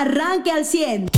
arranque al 100.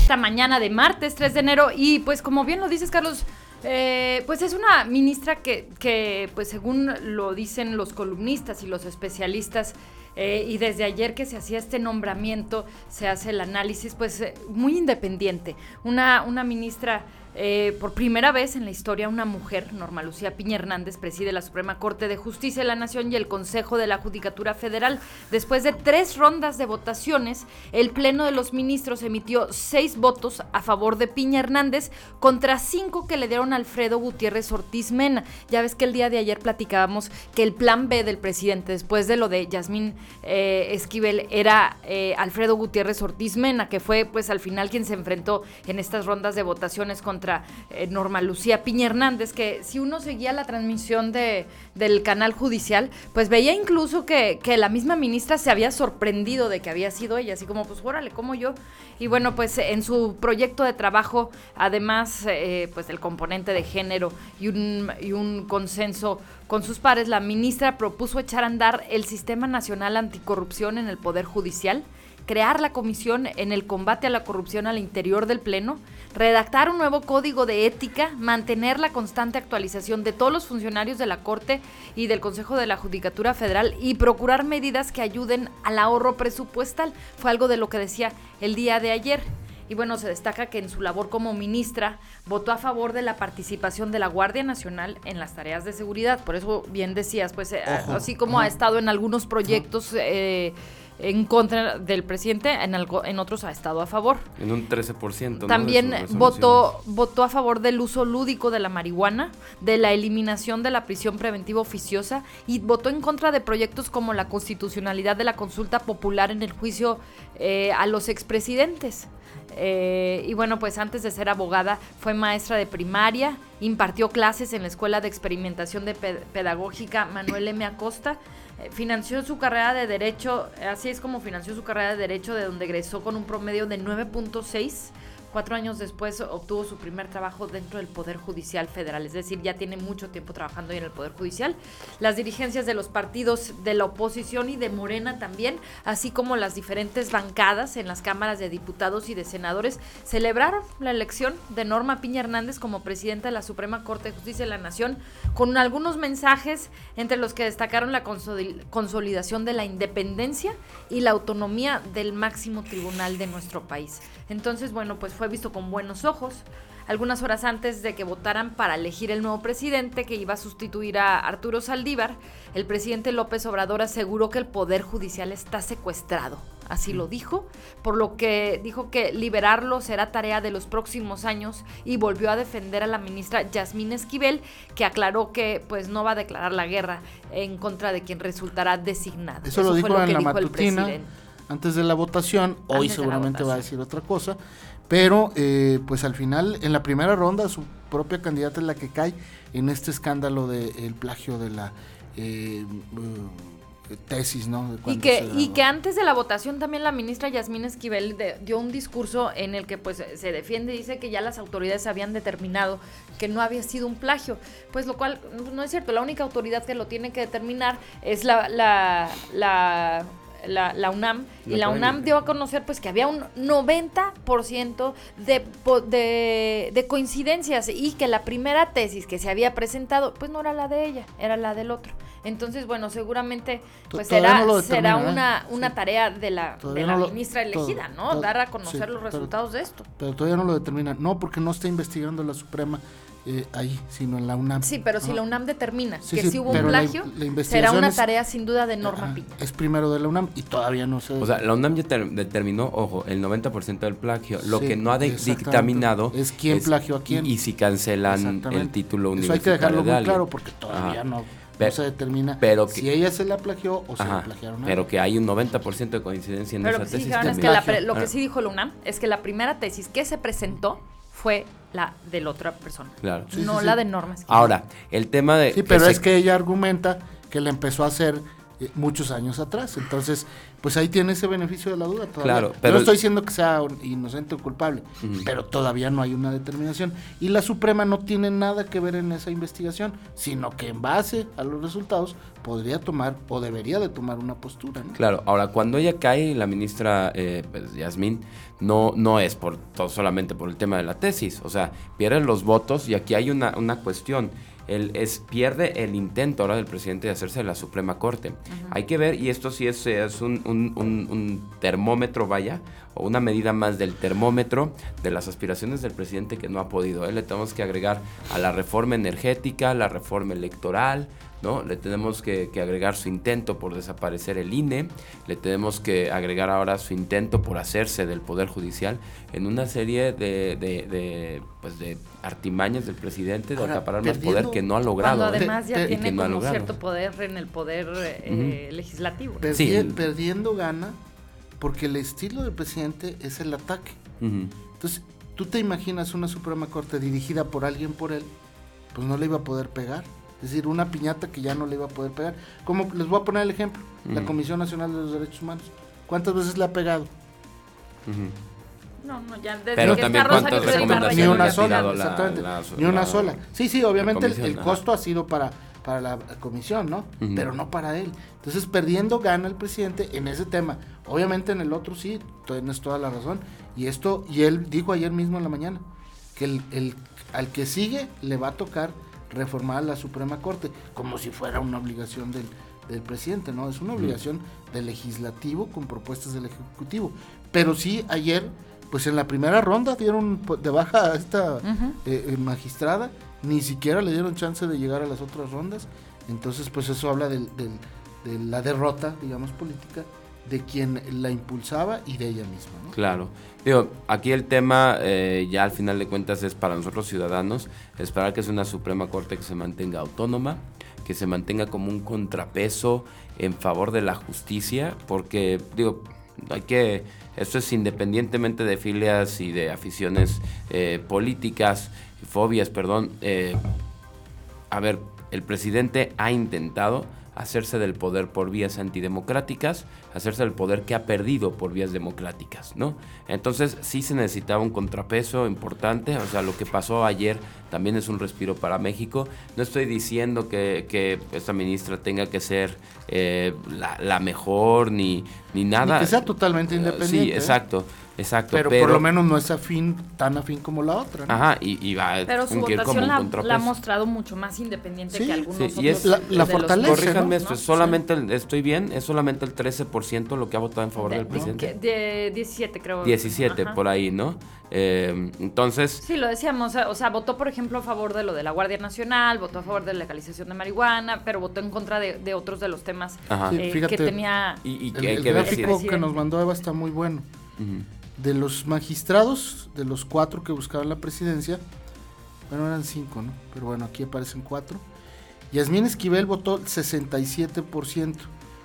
Esta mañana de martes 3 de enero y pues como bien lo dices Carlos, eh, pues es una ministra que, pues según lo dicen los columnistas y los especialistas, eh, y desde ayer que se hacía este nombramiento, se hace el análisis, pues eh, muy independiente. Una, una ministra eh, por primera vez en la historia, una mujer, Norma Lucía Piña Hernández, preside la Suprema Corte de Justicia de la Nación y el Consejo de la Judicatura Federal. Después de tres rondas de votaciones, el Pleno de los Ministros emitió seis votos a favor de Piña Hernández contra cinco que le dieron Alfredo Gutiérrez Ortiz Mena. Ya ves que el día de ayer platicábamos que el plan B del presidente, después de lo de Yasmín eh, Esquivel, era eh, Alfredo Gutiérrez Ortiz Mena, que fue pues al final quien se enfrentó en estas rondas de votaciones contra eh, Norma Lucía Piña Hernández, que si uno seguía la transmisión de, del canal judicial, pues veía incluso que, la misma ministra se había sorprendido de que había sido ella, así como, pues órale, como yo. Y bueno, pues en su proyecto de trabajo, además eh, pues del componente de género y un, y un consenso con sus pares, la ministra propuso echar a andar el Sistema Nacional Anticorrupción en el Poder Judicial crear la comisión en el combate a la corrupción al interior del Pleno, redactar un nuevo código de ética, mantener la constante actualización de todos los funcionarios de la Corte y del Consejo de la Judicatura Federal y procurar medidas que ayuden al ahorro presupuestal. Fue algo de lo que decía el día de ayer. Y bueno, se destaca que en su labor como ministra votó a favor de la participación de la Guardia Nacional en las tareas de seguridad. Por eso bien decías, pues eh, así como ha estado en algunos proyectos eh, en contra del presidente, en, algo, en otros ha estado a favor. En un 13%. También votó, votó a favor del uso lúdico de la marihuana, de la eliminación de la prisión preventiva oficiosa y votó en contra de proyectos como la constitucionalidad de la consulta popular en el juicio eh, a los expresidentes. Eh, y bueno, pues antes de ser abogada fue maestra de primaria, impartió clases en la Escuela de Experimentación de Pedagógica Manuel M. Acosta eh, financió su carrera de Derecho, así es como financió su carrera de Derecho, de donde egresó con un promedio de 9.6 Cuatro años después obtuvo su primer trabajo dentro del Poder Judicial Federal, es decir, ya tiene mucho tiempo trabajando en el Poder Judicial. Las dirigencias de los partidos de la oposición y de Morena también, así como las diferentes bancadas en las cámaras de diputados y de senadores, celebraron la elección de Norma Piña Hernández como presidenta de la Suprema Corte de Justicia de la Nación, con algunos mensajes entre los que destacaron la consolidación de la independencia y la autonomía del máximo tribunal de nuestro país. Entonces, bueno, pues fue visto con buenos ojos. Algunas horas antes de que votaran para elegir el nuevo presidente que iba a sustituir a Arturo Saldívar, el presidente López Obrador aseguró que el Poder Judicial está secuestrado. Así lo dijo, por lo que dijo que liberarlo será tarea de los próximos años y volvió a defender a la ministra Yasmín Esquivel, que aclaró que pues no va a declarar la guerra en contra de quien resultará designado. Eso, lo dijo en la matutina antes de la votación, hoy seguramente va a decir otra cosa, pero eh, pues al final en la primera ronda su propia candidata es la que cae en este escándalo del plagio de la... Eh, eh, tesis, ¿no? Y que, y que antes de la votación también la ministra Yasmín Esquivel dio un discurso en el que pues se defiende y dice que ya las autoridades habían determinado que no había sido un plagio, pues lo cual no es cierto, la única autoridad que lo tiene que determinar es la, la, la la, UNAM, y la UNAM dio a conocer pues que había un 90% de, de, de, coincidencias y que la primera tesis que se había presentado pues no era la de ella, era la del otro. Entonces, bueno, seguramente pues será, será ¿eh? una, una tarea de la, de la ministra elegida, ¿no? Dar a conocer los resultados de esto. Pero todavía no lo determina. No, porque no está investigando la Suprema eh, ahí, sino en la UNAM. Sí, pero si la UNAM determina que si hubo un plagio, será una tarea sin duda de Norma Piña. Es primero de la UNAM y todavía no se... O sea, la UNAM ya determinó, ojo, el 90% del plagio. Lo que no ha dictaminado... Es quién plagió a quién. Y, si cancelan el título universitario. Eso hay que dejarlo muy claro porque todavía no se determina pero si ella se la plagió o se la plagiaron Pero que hay un 90% de coincidencia en esa tesis. lo que sí dijo la UNAM es que la primera tesis que se presentó fue la de la otra persona. Claro. no la de normas. Ahora, el tema de... Sí, pero es que ella argumenta que la empezó a hacer eh, muchos años atrás. Entonces, pues ahí tiene ese beneficio de la duda todavía. Claro, pero... No estoy diciendo que sea inocente o culpable, pero todavía no hay una determinación. Y la Suprema no tiene nada que ver en esa investigación, sino que en base a los resultados podría tomar o debería de tomar una postura. Claro, ahora cuando ella cae, la ministra eh, pues, Yasmín, no, no es por todo, solamente por el tema de la tesis, o sea, pierden los votos y aquí hay una, una cuestión el, es, pierde el intento ahora del presidente de hacerse de la Suprema Corte. Hay que ver, y esto sí es, es un, un, termómetro, vaya, o una medida más del termómetro de las aspiraciones del presidente que no ha podido. ¿eh? Le tenemos que agregar a la reforma energética, la reforma electoral, ¿no? Le tenemos que, agregar su intento por desaparecer el INE, le tenemos que agregar ahora su intento por hacerse del Poder Judicial en una serie de, de, pues de artimañas del presidente de acaparar más poder que no ha logrado. Cuando ¿eh? además ya tiene como cierto poder en el poder eh, legislativo. Perdiendo gana porque el estilo del presidente es el ataque. Entonces, tú te imaginas una Suprema Corte dirigida por alguien por él, pues no le iba a poder pegar. Es decir, una piñata que ya no le iba a poder pegar. Como les voy a poner el ejemplo, la Comisión Nacional de los Derechos Humanos. ¿Cuántas veces le ha pegado? No, no, ya desde Pero también cuántas recomendaciones Ni una sola, exactamente. ni una sola. Sí, sí, obviamente el, costo ha sido para, para la comisión, ¿no? Pero no para él. Entonces, perdiendo gana el presidente en ese tema. Obviamente en el otro sí, tienes toda la razón. Y esto, y él dijo ayer mismo en la mañana, que el, el al que sigue le va a tocar reformar la Suprema Corte, como si fuera una obligación del, presidente, ¿no? Es una obligación del legislativo con propuestas del ejecutivo. Pero sí, ayer, pues en la primera ronda dieron de baja a esta eh, eh, magistrada, ni siquiera le dieron chance de llegar a las otras rondas. Entonces, pues eso habla de la derrota, digamos, política de quien la impulsaba y de ella misma. ¿no? Claro. Digo, aquí el tema eh, ya al final de cuentas es para nosotros ciudadanos esperar que es una Suprema Corte que se mantenga autónoma, que se mantenga como un contrapeso en favor de la justicia, porque digo, hay que, esto es independientemente de filias y de aficiones eh, políticas, fobias, perdón. Eh, a ver, el presidente ha intentado hacerse del poder por vías antidemocráticas, hacerse del poder que ha perdido por vías democráticas, ¿no? Entonces sí se necesitaba un contrapeso importante, o sea, lo que pasó ayer también es un respiro para México. No estoy diciendo que, que esta ministra tenga que ser eh, la, mejor ni, ni nada. que sea totalmente independiente. sí, ¿eh? Exacto. Pero, por lo menos no es afín, tan afín como la otra. Ajá, y, va a Pero su votación la, ha mostrado mucho más independiente que algunos sí, y es la, fortaleza. Corríjanme esto, solamente estoy bien, es solamente el 13% lo que ha votado en favor del presidente. De 17, creo. 17, por ahí, ¿no? Eh, entonces. Sí, lo decíamos, o sea, votó, por ejemplo, a favor de lo de la Guardia Nacional, votó a favor de la legalización de marihuana, pero votó en contra de, otros de los temas eh, que tenía. Y, que, el, gráfico que nos mandó Eva está muy bueno de los magistrados, de los cuatro que buscaban la presidencia, bueno, eran cinco, ¿no? Pero bueno, aquí aparecen cuatro. Yasmín Esquivel votó 67%, es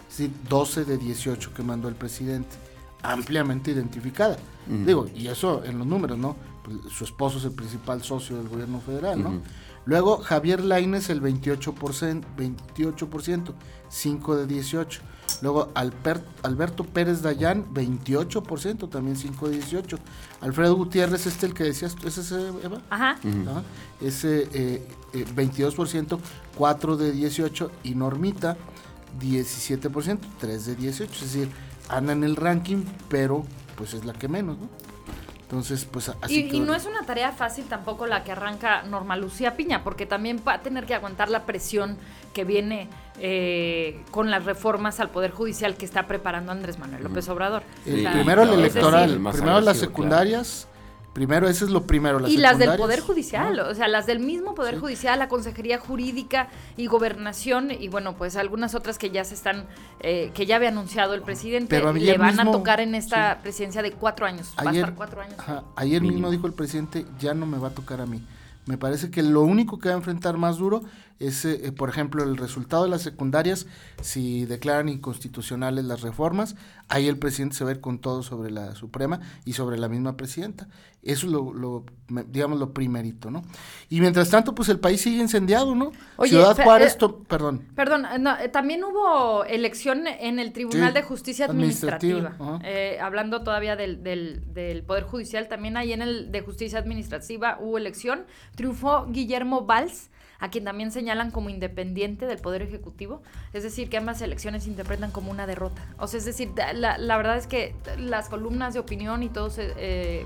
decir, 12 de 18 que mandó el presidente, ampliamente identificada. Digo, y eso en los números, ¿no? Pues, su esposo es el principal socio del gobierno federal, ¿no? Luego Javier Laines el 28%, 28%, 5 de 18. Luego Alberto Pérez Dayán, 28%, también 5 de 18. Alfredo Gutiérrez, este el que decías, ¿es ese, Eva? Ajá. Ese eh, 22%, eh, 4 de 18. Y Normita, 17%, 3 de 18. Es decir, anda en el ranking, pero pues es la que menos, ¿no? Entonces, pues así. Y, y, no es una tarea fácil tampoco la que arranca Norma Lucía Piña, porque también va a tener que aguantar la presión que viene eh, con las reformas al Poder Judicial que está preparando Andrés Manuel López Obrador. primero el electoral, primero las secundarias. Primero, eso es lo primero. Las y las del Poder Judicial, o sea, las del mismo Poder Judicial, la Consejería Jurídica y Gobernación, y bueno, pues algunas otras que ya se están, eh, que ya había anunciado el presidente, le van a tocar en esta presidencia de cuatro años. va a estar cuatro años. ayer mismo dijo el presidente, ya no me va a tocar a mí. Me parece que lo único que va a enfrentar más duro es, eh, por ejemplo, el resultado de las secundarias, si declaran inconstitucionales las reformas, ahí el presidente se va a ir con todo sobre la Suprema y sobre la misma presidenta. Eso es lo, digamos, lo primerito, ¿no? Y mientras tanto, pues el país sigue incendiado, ¿no? Ciudad Juárez, eh, perdón. Perdón, eh, también hubo elección en el Tribunal de Justicia Administrativa. hablando todavía del, del, del, Poder Judicial, también ahí en el de Justicia Administrativa hubo elección. Triunfó Guillermo Valls a quien también señalan como independiente del Poder Ejecutivo. Es decir, que ambas elecciones se interpretan como una derrota. O sea, es decir, la, la verdad es que las columnas de opinión y todo se, eh,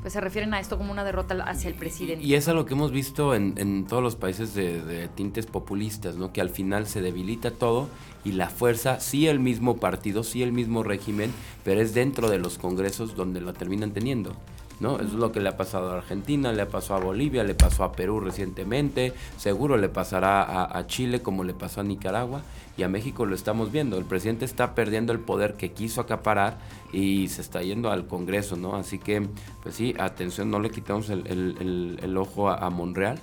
pues se refieren a esto como una derrota hacia el presidente. Y, es algo que hemos visto en, en todos los países de, de, tintes populistas, ¿no? Que al final se debilita todo y la fuerza, sí el mismo partido, sí el mismo régimen, pero es dentro de los congresos donde lo terminan teniendo. ¿No? Es lo que le ha pasado a Argentina, le pasó a Bolivia, le pasó a Perú recientemente, seguro le pasará a, Chile como le pasó a Nicaragua y a México lo estamos viendo. El presidente está perdiendo el poder que quiso acaparar y se está yendo al Congreso, ¿no? Así que, pues sí, atención, no le quitamos el, ojo a Monreal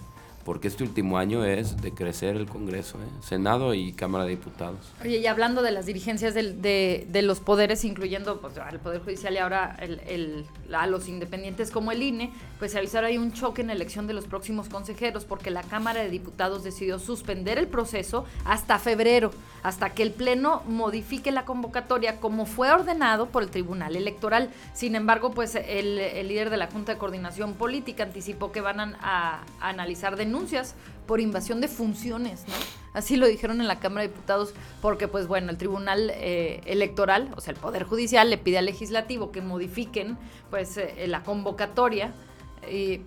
porque este último año es de crecer el Congreso, ¿eh? Senado y Cámara de Diputados. Oye, y hablando de las dirigencias de, de, los poderes, incluyendo pues, al Poder Judicial y ahora el, a los independientes como el INE, pues se avisaron hay un choque en la elección de los próximos consejeros, porque la Cámara de Diputados decidió suspender el proceso hasta febrero, hasta que el Pleno modifique la convocatoria como fue ordenado por el Tribunal Electoral. Sin embargo, pues el, el líder de la Junta de Coordinación Política anticipó que van a, a analizar de denuncias por invasión de funciones, ¿no? Así lo dijeron en la Cámara de Diputados, porque pues bueno, el Tribunal eh, Electoral, o sea, el Poder Judicial le pide al Legislativo que modifiquen pues eh, la convocatoria,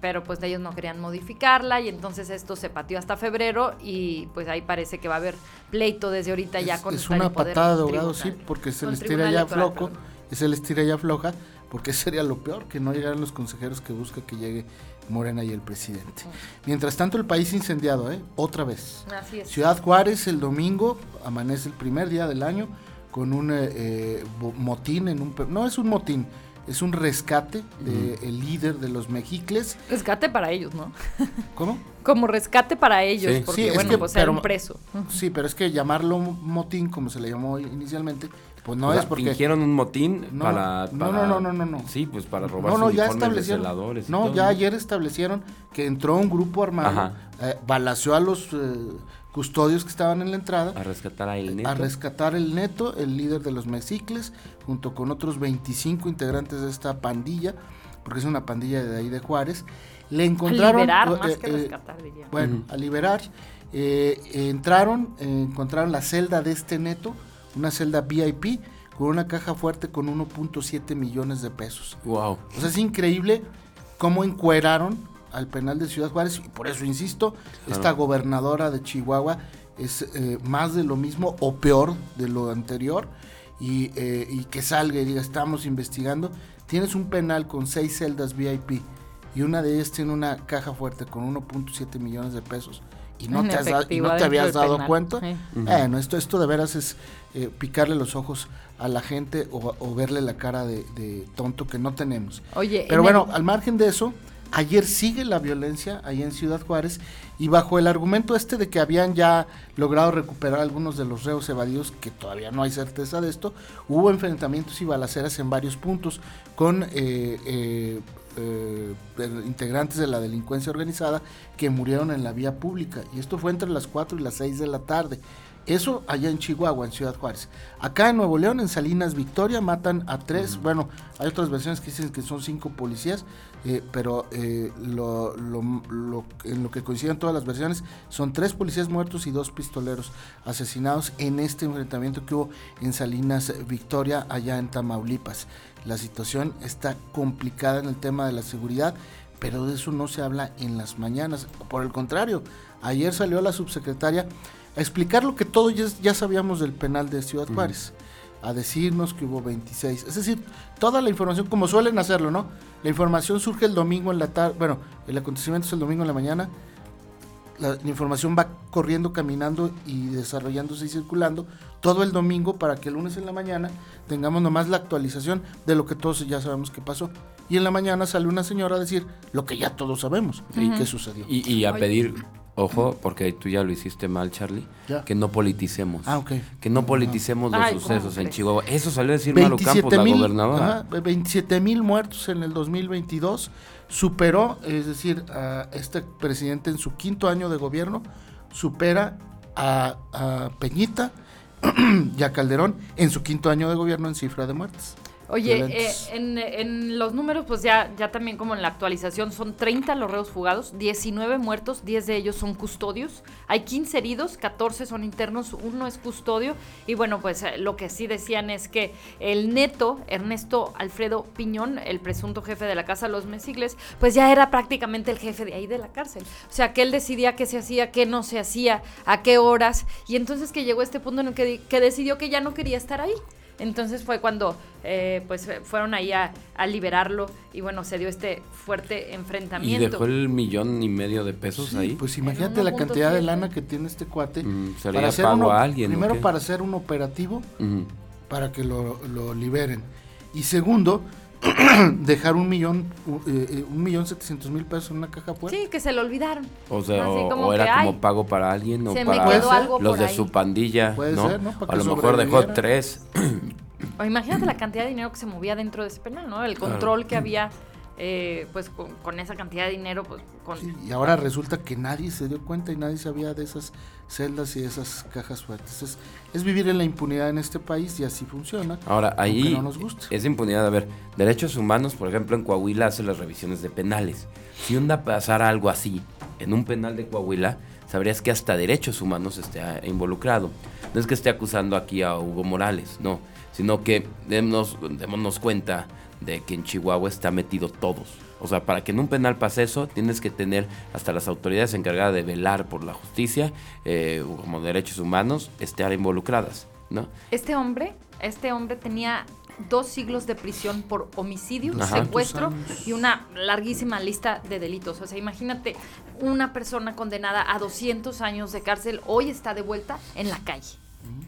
pero pues ellos no querían modificarla y entonces esto se pateó hasta febrero y pues ahí parece que va a haber pleito desde ahorita ya con Es una patada de abogado, sí, porque se les tira ya flojo, se les tira ya floja, porque sería lo peor, que no llegaran los consejeros que busca que llegue Morena y el presidente. Mientras tanto, el país incendiado, ¿eh? Otra vez. Así es. Ciudad Juárez, el domingo, amanece el primer día del año con un eh, eh, motín en un... No es un motín, es un rescate del líder de los mexicles. Rescate para ellos, ¿no? ¿Cómo? Como rescate para ellos, porque bueno, pues era un preso. Sí, pero es que llamarlo motín, como se le llamó inicialmente, pues no es porque. Fingieron un motín para, No, no, no, no, no. Sí, pues para robar no, no, ya establecieron, No, ya ayer establecieron que entró un grupo armado, eh, balació a los eh, custodios que estaban en la entrada. A rescatar a el neto. A rescatar el neto, el líder de los mexicles, junto con otros 25 integrantes de esta pandilla, porque es una pandilla de ahí de Juárez. Le encontraron. A liberar, eh, más que rescatar, diría. Bueno, a liberar. entraron, encontraron la celda de este neto una celda VIP con una caja fuerte con 1.7 millones de pesos. Wow. O sea, es increíble cómo encueraron al penal de Ciudad Juárez y por eso insisto, esta gobernadora de Chihuahua es eh, más de lo mismo o peor de lo anterior y, eh, y, que salga y diga estamos investigando. Tienes un penal con seis celdas VIP y una de ellas tiene una caja fuerte con 1.7 millones de pesos y no, te, has no te, habías dado cuenta. Bueno, esto, esto de veras es eh, picarle los ojos a la gente o, verle la cara de, tonto que no tenemos. Oye, Pero bueno, al margen de eso, ayer sigue la violencia ahí en Ciudad Juárez y bajo el argumento este de que habían ya logrado recuperar algunos de los reos evadidos, que todavía no hay certeza de esto, hubo enfrentamientos y balaceras en varios puntos con... Eh, eh, eh, integrantes de la delincuencia organizada que murieron en la vía pública. Y esto fue entre las 4 y las 6 de la tarde. Eso allá en Chihuahua, en Ciudad Juárez. Acá en Nuevo León, en Salinas Victoria, matan a tres. Bueno, hay otras versiones que dicen que son cinco policías, eh, pero eh, lo, en lo que coinciden todas las versiones son tres policías muertos y dos pistoleros asesinados en este enfrentamiento que hubo en Salinas Victoria, allá en Tamaulipas. La situación está complicada en el tema de la seguridad, pero de eso no se habla en las mañanas. Por el contrario, ayer salió la subsecretaria a explicar lo que todos ya, sabíamos del penal de Ciudad Juárez, a decirnos que hubo 26. Es decir, toda la información, como suelen hacerlo, ¿no? La información surge el domingo en la tarde, bueno, el acontecimiento es el domingo en la mañana, la, información va corriendo, caminando y desarrollándose y circulando todo el domingo para que el lunes en la mañana tengamos nomás la actualización de lo que todos ya sabemos que pasó. Y en la mañana sale una señora a decir lo que ya todos sabemos y qué sucedió. Y, a pedir Ojo, porque tú ya lo hiciste mal, Charlie. Que no politicemos. Ah, ok. Que no politicemos los sucesos en Chihuahua. Eso salió a decir Maru Campos, la gobernadora. 27 mil muertos en el 2022. Superó, es decir, a este presidente en su quinto año de gobierno, supera a, a Peñita y a Calderón en su quinto año de gobierno en cifra de muertes. Oye, eh, en, en, los números, pues ya, ya también como en la actualización, son 30 los reos fugados, 19 muertos, 10 de ellos son custodios, hay 15 heridos, 14 son internos, uno es custodio, y bueno, pues eh, lo que sí decían es que el neto, Ernesto Alfredo Piñón, el presunto jefe de la Casa de los Mesigles, pues ya era prácticamente el jefe de ahí de la cárcel. O sea, que él decidía qué se hacía, qué no se hacía, a qué horas, y entonces que llegó este punto en el que, que decidió que ya no quería estar ahí. Entonces fue cuando eh, pues fueron ahí a, liberarlo y bueno, se dio este fuerte enfrentamiento. ¿Y dejó el millón y medio de pesos ahí? Pues imagínate la cantidad de lana que tiene este cuate. Mm, para hacer pago a alguien. Primero para hacer un operativo para que lo, lo liberen. Y segundo, dejar un millón, eh, eh, un millón setecientos mil pesos en una caja fuerte. Sí, que se lo olvidaron. O sea, o, era como pago para alguien o para los de su pandilla, ¿no? a lo mejor dejó tres. O imagínate la cantidad de dinero que se movía dentro de ese penal, ¿no? El control que había eh, pues con, esa cantidad de dinero. Pues, y ahora resulta que nadie se dio cuenta y nadie sabía de esas celdas y de esas cajas fuertes. Es, es vivir en la impunidad en este país y así funciona. Ahora, ahí no nos gusta. es impunidad. A ver, derechos humanos, por ejemplo, en Coahuila hace las revisiones de penales. Si onda pasara algo así en un penal de Coahuila, sabrías que hasta derechos humanos esté involucrado. No es que esté acusando aquí a Hugo Morales, no, sino que démonos, démonos cuenta de que en Chihuahua está metido todos. O sea, para que en un penal pase eso, tienes que tener hasta las autoridades encargadas de velar por la justicia, eh, como derechos humanos, estar involucradas, ¿no? Este hombre, este hombre tenía dos siglos de prisión por homicidio, secuestro y una larguísima lista de delitos. O sea, imagínate una persona condenada a 200 años de cárcel hoy está de vuelta en la calle.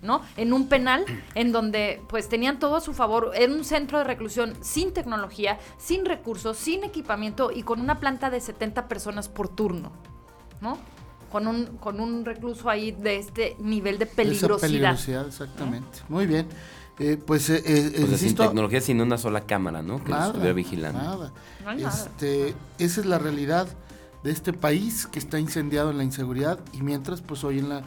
¿No? En un penal en donde pues tenían todo a su favor, en un centro de reclusión sin tecnología, sin recursos, sin equipamiento y con una planta de 70 personas por turno, ¿no? Con un, con un recluso ahí de este nivel de peligrosidad. Esa peligrosidad, exactamente. Muy bien. Eh, pues, eh, eh pues sin tecnología, sin una sola cámara, ¿no? Que nada, estuviera vigilando. Nada. Este, esa es la realidad de este país que está incendiado en la inseguridad y mientras, pues hoy en la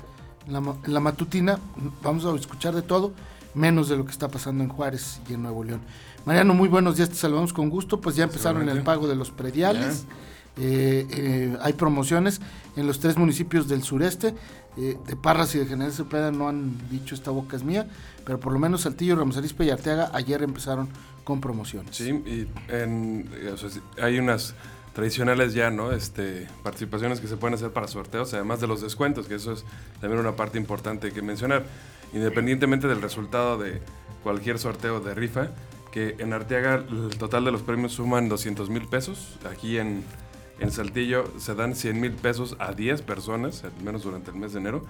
en la, matutina vamos a escuchar de todo, menos de lo que está pasando en Juárez y en Nuevo León. Mariano, muy buenos días, te saludamos con gusto. Pues ya empezaron el pago de los prediales. Eh, eh, hay promociones en los tres municipios del sureste. Eh, de Parras y de General Cepeda no han dicho esta boca es mía, pero por lo menos Saltillo, Ramos Arispe y Arteaga ayer empezaron con promociones. Sí, y hay unas tradicionales ya, ¿no? Este, participaciones que se pueden hacer para sorteos, además de los descuentos, que eso es también una parte importante que mencionar. Independientemente del resultado de cualquier sorteo de rifa, que en Arteaga el total de los premios suman 200 mil pesos. Aquí en, en Saltillo se dan 100 mil pesos a 10 personas, al menos durante el mes de enero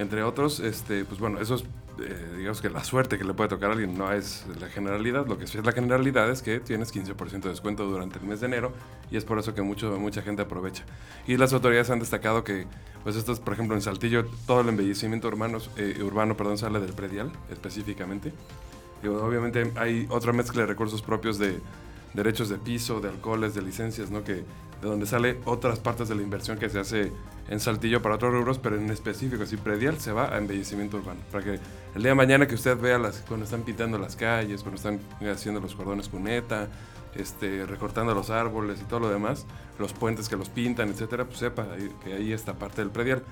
entre otros, este, pues bueno, eso es, eh, digamos que la suerte que le puede tocar a alguien no es la generalidad, lo que sí es la generalidad es que tienes 15% de descuento durante el mes de enero y es por eso que mucho, mucha gente aprovecha. Y las autoridades han destacado que, pues esto es, por ejemplo, en Saltillo, todo el embellecimiento urbano, eh, urbano perdón, sale del predial específicamente. Y obviamente hay otra mezcla de recursos propios de derechos de piso, de alcoholes, de licencias, ¿no? Que de donde sale otras partes de la inversión que se hace en Saltillo para otros rubros, pero en específico, así predial, se va a embellecimiento urbano. Para que el día de mañana que usted vea las, cuando están pintando las calles, cuando están haciendo los cordones cuneta, este, recortando los árboles y todo lo demás, los puentes que los pintan, etcétera, pues sepa que ahí está parte del predial.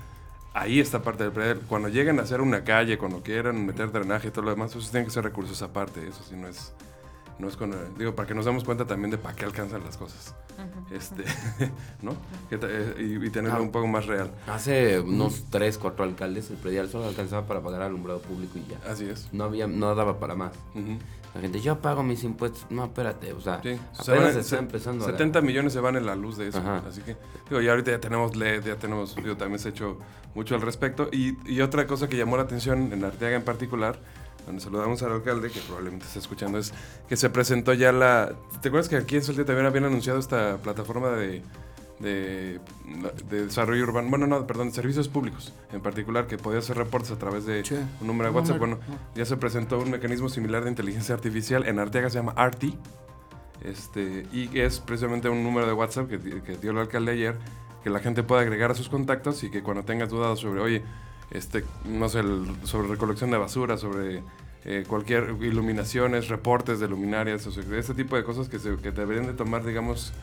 Ahí está parte del predial. Cuando lleguen a hacer una calle, cuando quieran meter drenaje y todo lo demás, eso tienen que ser recursos aparte, eso sí no es no es con, digo, para que nos demos cuenta también de para qué alcanzan las cosas. este, ¿no? Eh, y, tenerlo un poco más real. Hace unos tres, cuatro alcaldes, el predial solo alcanzaba para pagar alumbrado público y ya. Así es. No había, no daba para más. La gente, yo pago mis impuestos. No, espérate, o sea, apenas se, está empezando 70 millones se van en la luz de eso. Así que, digo, ya ahorita ya tenemos LED, ya tenemos, digo, también se ha hecho mucho al respecto. Y, y otra cosa que llamó la atención en Arteaga en particular donde saludamos al alcalde, que probablemente está escuchando, es que se presentó ya la... ¿Te acuerdas que aquí en Saltillo también habían anunciado esta plataforma de, de, desarrollo urbano, bueno, no, perdón, de servicios públicos en particular, que podía hacer reportes a través de un número de WhatsApp. Bueno, ya se presentó un mecanismo similar de inteligencia artificial, en Arteaga se llama ARTI, este, y es precisamente un número de WhatsApp que, que dio el alcalde ayer, que la gente pueda agregar a sus contactos y que cuando tengas dudas sobre, oye, este, no sé, sobre recolección de basura, sobre eh, cualquier iluminaciones, reportes de luminarias, o sea, este tipo de cosas que, se, que deberían de tomar, digamos,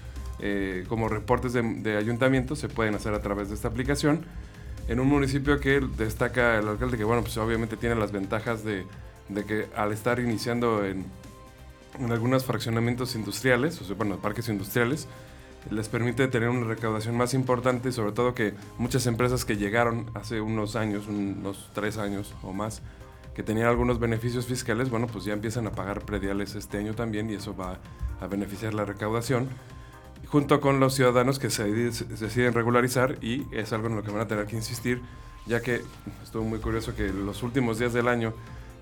eh, como reportes de, de se pueden hacer a través de esta aplicación. En un municipio que destaca el alcalde que, bueno, pues obviamente tiene las ventajas de, de que al estar iniciando en, en algunos fraccionamientos industriales, o sea, bueno, parques industriales, les permite tener una recaudación más importante sobre todo que muchas empresas que llegaron hace unos años, unos tres años o más, que tenían algunos beneficios fiscales, bueno, pues ya empiezan a pagar prediales este año también y eso va a beneficiar la recaudación junto con los ciudadanos que se, deciden regularizar y es algo en lo que van a tener que insistir, ya que estuvo muy curioso que los últimos días del año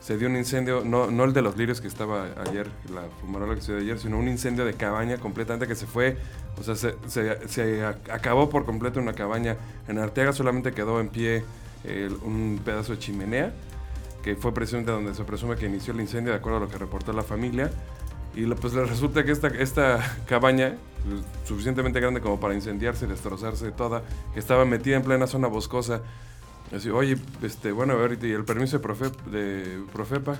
se dio un incendio, no, no el de los lirios que estaba ayer, la fumarola que se dio ayer, sino un incendio de cabaña completamente que se fue, o sea, se, se, acabó por completo una cabaña. En Arteaga solamente quedó en pie un pedazo de chimenea, que fue precisamente donde se presume que inició el incendio, de acuerdo a lo que reportó la familia. Y pues resulta que esta, esta cabaña suficientemente grande como para incendiarse y destrozarse toda, que estaba metida en plena zona boscosa. Así, oye, este, bueno, a ver, ¿y el permiso de, de Profepa?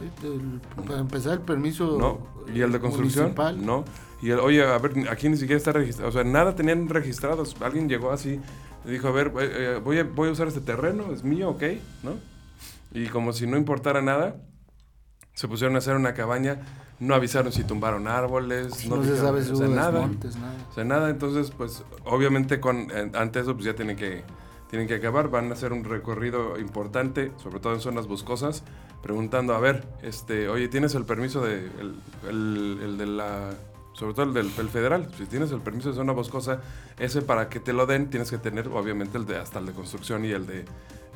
para empezar, el permiso No, ¿y el de construcción? No. Y el, oye, a ver, aquí ni siquiera está registrado, o sea, nada tenían registrados. Alguien llegó así, dijo, a ver, eh, eh, voy, a, voy a usar este terreno, es mío, ok, ¿no? Y como si no importara nada, se pusieron a hacer una cabaña no avisaron si tumbaron árboles, no, se sabe o nada, O sea, nada, entonces pues obviamente con ante eso pues ya tienen que tienen que acabar, van a hacer un recorrido importante, sobre todo en zonas boscosas, preguntando, a ver, este, oye, ¿tienes el permiso de el, el, de la sobre todo el del federal, si tienes el permiso de zona boscosa, ese para que te lo den tienes que tener obviamente el de hasta el de construcción y el de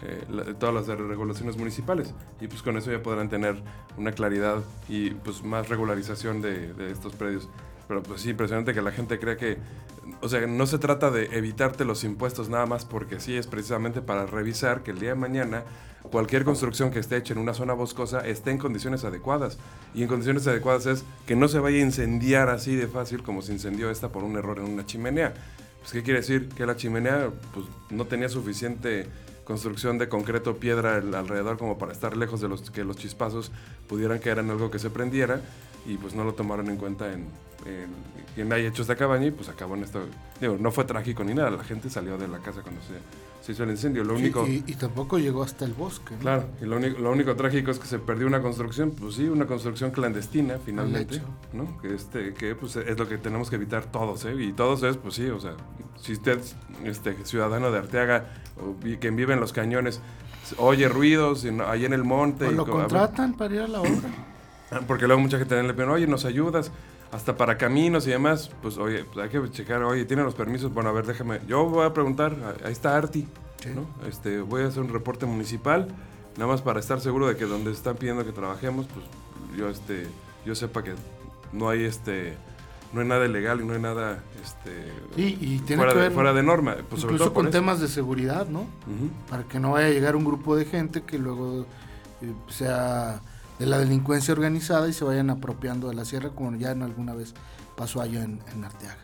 eh, todas las regulaciones municipales. Y pues con eso ya podrán tener una claridad y pues más regularización de, estos predios. Pero pues sí, impresionante que la gente crea que, o sea, no se trata de evitarte los impuestos nada más porque sí, es precisamente para revisar que el día de mañana cualquier construcción que esté hecha en una zona boscosa esté en condiciones adecuadas. Y en condiciones adecuadas es que no se vaya a incendiar así de fácil como se incendió esta por un error en una chimenea. Pues, ¿qué quiere decir? Que la chimenea pues, no tenía suficiente construcción de concreto, piedra alrededor como para estar lejos de los que los chispazos pudieran caer en algo que se prendiera y pues no lo tomaron en cuenta en, quien haya hecho esta cabaña y pues acabó en esto. Digo, no fue trágico ni nada, la gente salió de la casa cuando se, se hizo el incendio. Lo único, y, tampoco llegó hasta el bosque. Claro, y lo único, lo único trágico es que se perdió una construcción, pues sí, una construcción clandestina finalmente, ¿no? Que, este, que pues es lo que tenemos que evitar todos, ¿eh? Y todos es, pues sí, o sea, si usted, este, ciudadano de Arteaga, o quien vive en los cañones, oye ruidos ahí en el monte. O lo contratan para ir a la obra. Ah, porque luego mucha gente le pide, oye, nos ayudas hasta para caminos y demás, pues oye, pues hay que checar, oye, ¿tienen los permisos? Bueno, a ver, déjame, yo voy a preguntar, ahí está Arti, ¿no? Este, voy a hacer un reporte municipal, nada más para estar seguro de que donde están pidiendo que trabajemos, pues yo, este, yo sepa que no hay, este, no hay nada ilegal y no hay nada, este, y tiene fuera, que de, fuera de norma. Pues incluso con temas de seguridad, ¿no? Para que no vaya a llegar un grupo de gente que luego eh, sea de la delincuencia organizada y se vayan apropiando de la sierra como ya en alguna vez pasó allá en, Arteaga.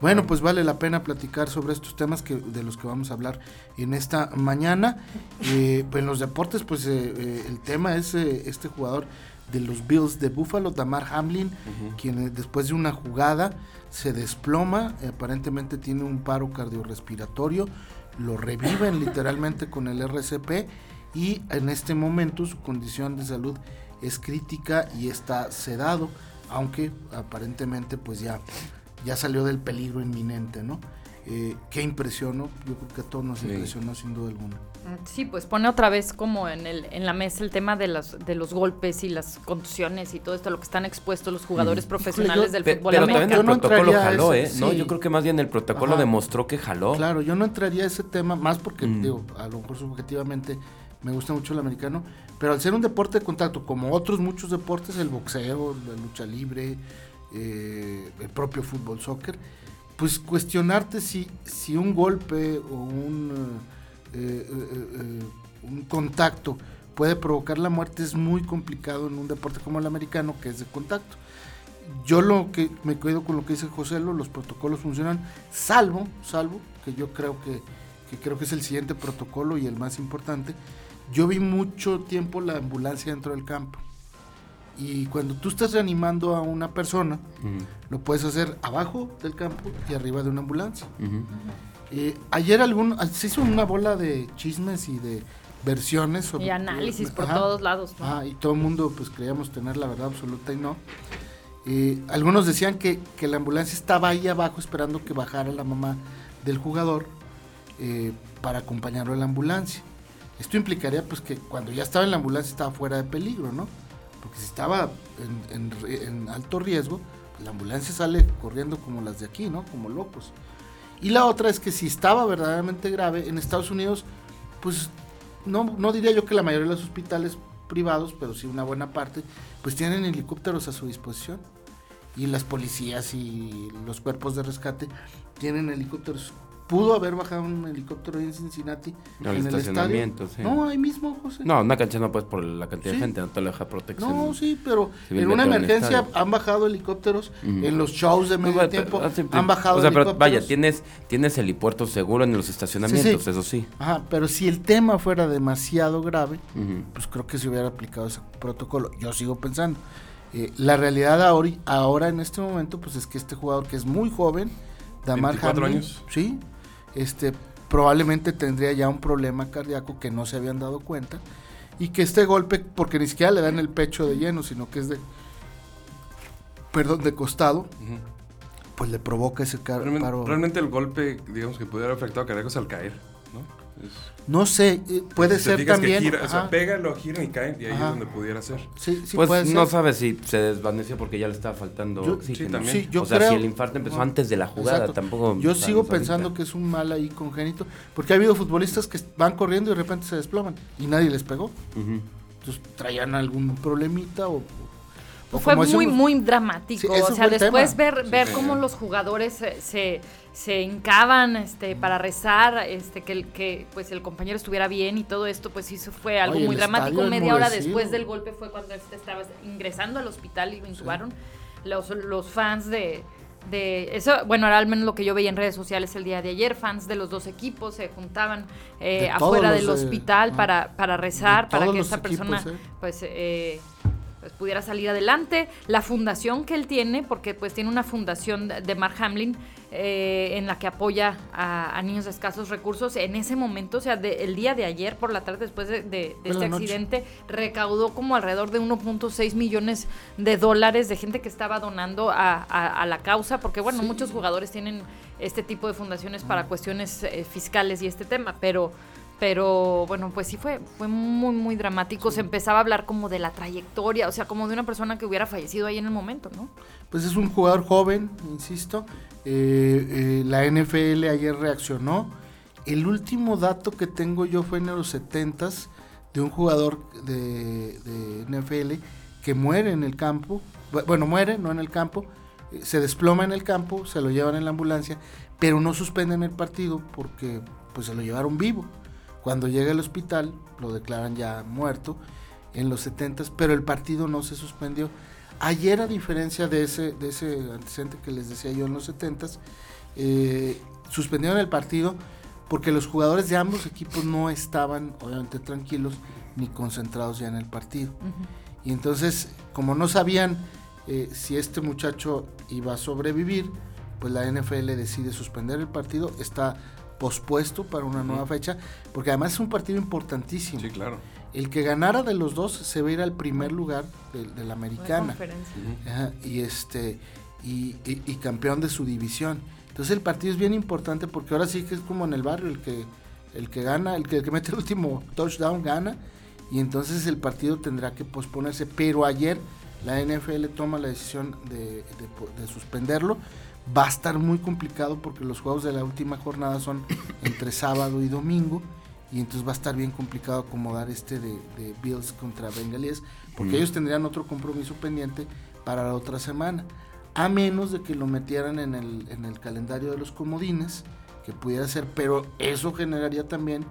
Bueno, pues vale la pena platicar sobre estos temas que, de los que vamos a hablar en esta mañana. Eh, pues en los deportes, pues eh, eh, el tema es este jugador de los Bills de Buffalo, Damar Hamlin, quien después de una jugada se desploma, aparentemente tiene un paro cardiorrespiratorio, lo reviven literalmente con el RCP y en este momento su condición de salud es crítica y está sedado, aunque aparentemente pues ya, ya salió del peligro inminente, ¿no? Eh, qué impresionó, yo creo que a todos nos impresionó sin duda alguna. Mm, sí, pues pone otra vez como en, el, en la mesa el tema de, las, de los golpes y las contusiones y todo esto, lo que están expuestos los jugadores profesionales del fútbol pero también el protocolo jaló, ¿eh? No, yo creo que más bien el protocolo demostró que jaló. Claro, yo no entraría a ese tema más porque, mm. digo, a lo mejor subjetivamente me gusta mucho el americano, pero al ser un deporte de contacto, como otros muchos deportes, el boxeo, la lucha libre, eh, el propio fútbol, soccer, pues cuestionarte si, si un golpe o un, eh, eh, un contacto puede provocar la muerte es muy complicado en un deporte como el americano que es de contacto. Yo lo que me quedo con lo que dice José, los protocolos funcionan, salvo, salvo, que yo creo que, que creo que es el siguiente protocolo y el más importante. Yo vi mucho tiempo la ambulancia dentro del campo. Y cuando tú estás reanimando a una persona, lo puedes hacer abajo del campo y arriba de una ambulancia. Eh, ayer algún, se hizo una bola de chismes y de versiones. Sobre, y análisis por todos lados. y todo el mundo pues creíamos tener la verdad absoluta y no. Eh, algunos decían que, que, la ambulancia estaba ahí abajo esperando que bajara la mamá del jugador eh, para acompañarlo en la ambulancia. Esto implicaría pues que cuando ya estaba en la ambulancia estaba fuera de peligro, ¿no? Porque si estaba en, alto riesgo, pues, la ambulancia sale corriendo como las de aquí, ¿no? Como locos. Y la otra es que si estaba verdaderamente grave, en Estados Unidos, pues no, no diría yo que la mayoría de los hospitales privados, pero sí una buena parte, pues tienen helicópteros a su disposición. Y las policías y los cuerpos de rescate tienen helicópteros pudo haber bajado un helicóptero en Cincinnati. en el estacionamiento, sí. No, ahí mismo, José. No, una cancha no puedes por la cantidad de gente, no te lo deja protección. No, sí, pero en una emergencia han bajado helicópteros, en los shows de medio tiempo han bajado o sea, Pero vaya, tienes, tienes helipuerto seguro en los estacionamientos, eso sí. Ajá, pero si el tema fuera demasiado grave, pues creo que se hubiera aplicado ese protocolo. Yo sigo pensando. Eh, la realidad ahora, ahora en este momento, pues es que este jugador que es muy joven, Damar 24 años. Sí, este, probablemente tendría ya un problema cardíaco que no se habían dado cuenta y que este golpe, porque ni siquiera le dan el pecho de lleno, sino que es de, perdón, de costado, pues le provoca ese realmente, Realmente el golpe, digamos que pudiera haber afectado cardíacos al caer, ¿no? No sé, eh, puede ser también. o sea, pega, lo giran y caen, y ahí es donde pudiera ser. Sí, sí pues no sabes si se desvaneció porque ya le estaba faltando yo, Sí, también. o sea, si el infarto empezó antes de la jugada, tampoco. Yo sigo pensando que es un mal ahí congénito, porque ha habido futbolistas que van corriendo y de repente se desploman y nadie les pegó. Entonces traían algún problemita o, fue muy, muy dramático. o sea, después ver, ver cómo los jugadores se, se, hincaban este, para rezar, este, que, que pues el compañero estuviera bien y todo esto, pues eso fue algo muy dramático. Media hora después del golpe fue cuando este estaba ingresando al hospital y lo intubaron. Los, los fans de, de eso, bueno, era al menos lo que yo veía en redes sociales el día de ayer, fans de los dos equipos se juntaban eh, afuera del hospital para, para rezar, para que esta persona ¿eh? pues eh, pues, pudiera salir adelante. La fundación que él tiene, porque pues tiene una fundación de Mark Hamlin eh, en la que apoya a, niños de escasos recursos, en ese momento, o sea, el día de ayer por la tarde después de, este accidente, recaudó como alrededor de 1.6 millones de dólares de gente que estaba donando a, la causa, porque bueno, muchos jugadores tienen este tipo de fundaciones para cuestiones eh, fiscales y este tema, pero pero bueno, pues sí fue, fue muy, muy dramático. Se empezaba a hablar como de la trayectoria, o sea, como de una persona que hubiera fallecido ahí en el momento, ¿no? Pues es un jugador joven, insisto. Eh, eh, la NFL ayer reaccionó. El último dato que tengo yo fue en los 70 de un jugador de, de, NFL que muere en el campo. Bueno, muere, no en el campo. Eh, se desploma en el campo, se lo llevan en la ambulancia, pero no suspenden el partido porque pues se lo llevaron vivo. Cuando llega al hospital, lo declaran ya muerto en los 70, pero el partido no se suspendió. Ayer, a diferencia de ese, de ese antecedente que les decía yo en los 70, eh, suspendieron el partido porque los jugadores de ambos equipos no estaban, obviamente, tranquilos ni concentrados ya en el partido. Y entonces, como no sabían eh, si este muchacho iba a sobrevivir, pues la NFL decide suspender el partido. Está pospuesto para una nueva fecha, porque además es un partido importantísimo. Sí, claro. El que ganara de los dos se va a ir al primer lugar de, la americana. y este y, campeón de su división. Entonces el partido es bien importante porque ahora sí que es como en el barrio, el que, el que gana, el que, el que mete el último touchdown gana, y entonces el partido tendrá que posponerse. Pero ayer la NFL toma la decisión de, de suspenderlo Va a estar muy complicado porque los juegos de la última jornada son entre sábado y domingo y entonces va a estar bien complicado acomodar este de, Bills contra Bengalíes porque ellos tendrían otro compromiso pendiente para la otra semana. a menos de que lo metieran en el, en el calendario de los comodines, que pudiera ser, pero eso generaría también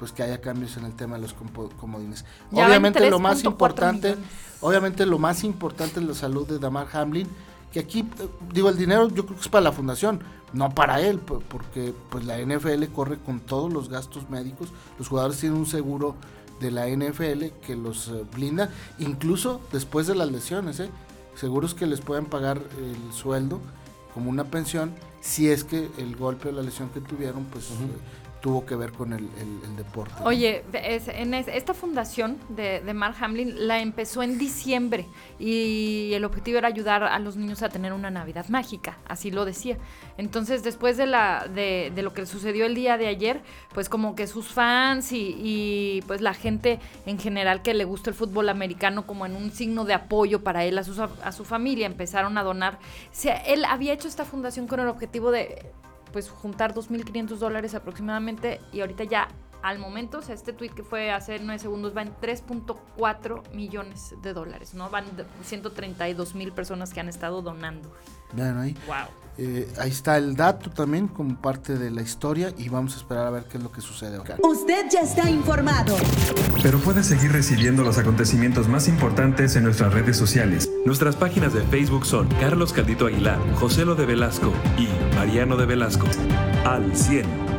pues que haya cambios en el tema de los comodines. obviamente lo más importante, obviamente lo más importante es la salud de Damar Hamlin, que aquí eh, digo el dinero yo creo que es para la fundación, no para él, porque pues la NFL corre con todos los gastos médicos, los jugadores tienen un seguro de la NFL que los eh, blinda, incluso después de las lesiones, ¿eh? seguros que les pueden pagar el sueldo como una pensión si es que el golpe o la lesión que tuvieron pues tuvo que ver con el, deporte. Oye, esta fundación de, de, Mark Hamlin la empezó en diciembre y el objetivo era ayudar a los niños a tener una Navidad mágica, así lo decía. Entonces, después de, la, de, lo que sucedió el día de ayer, pues como que sus fans y, pues la gente en general que le gusta el fútbol americano como en un signo de apoyo para él, a su, a su familia, empezaron a donar. Él había hecho esta fundación con el objetivo de pues juntar 2.500 dólares aproximadamente y ahorita ya al momento, o sea, este tweet que fue hace 9 segundos va en 3.4 millones de dólares, ¿no? Van 132 mil personas que han estado donando. Vean ahí. Wow. Eh, ahí está el dato también como parte de la historia y vamos a esperar a ver qué es lo que sucede acá. Usted ya está informado. Pero puede seguir recibiendo los acontecimientos más importantes en nuestras redes sociales. Nuestras páginas de Facebook son Carlos Caldito Aguilar, José Lo de Velasco y Mariano de Velasco. Al 100.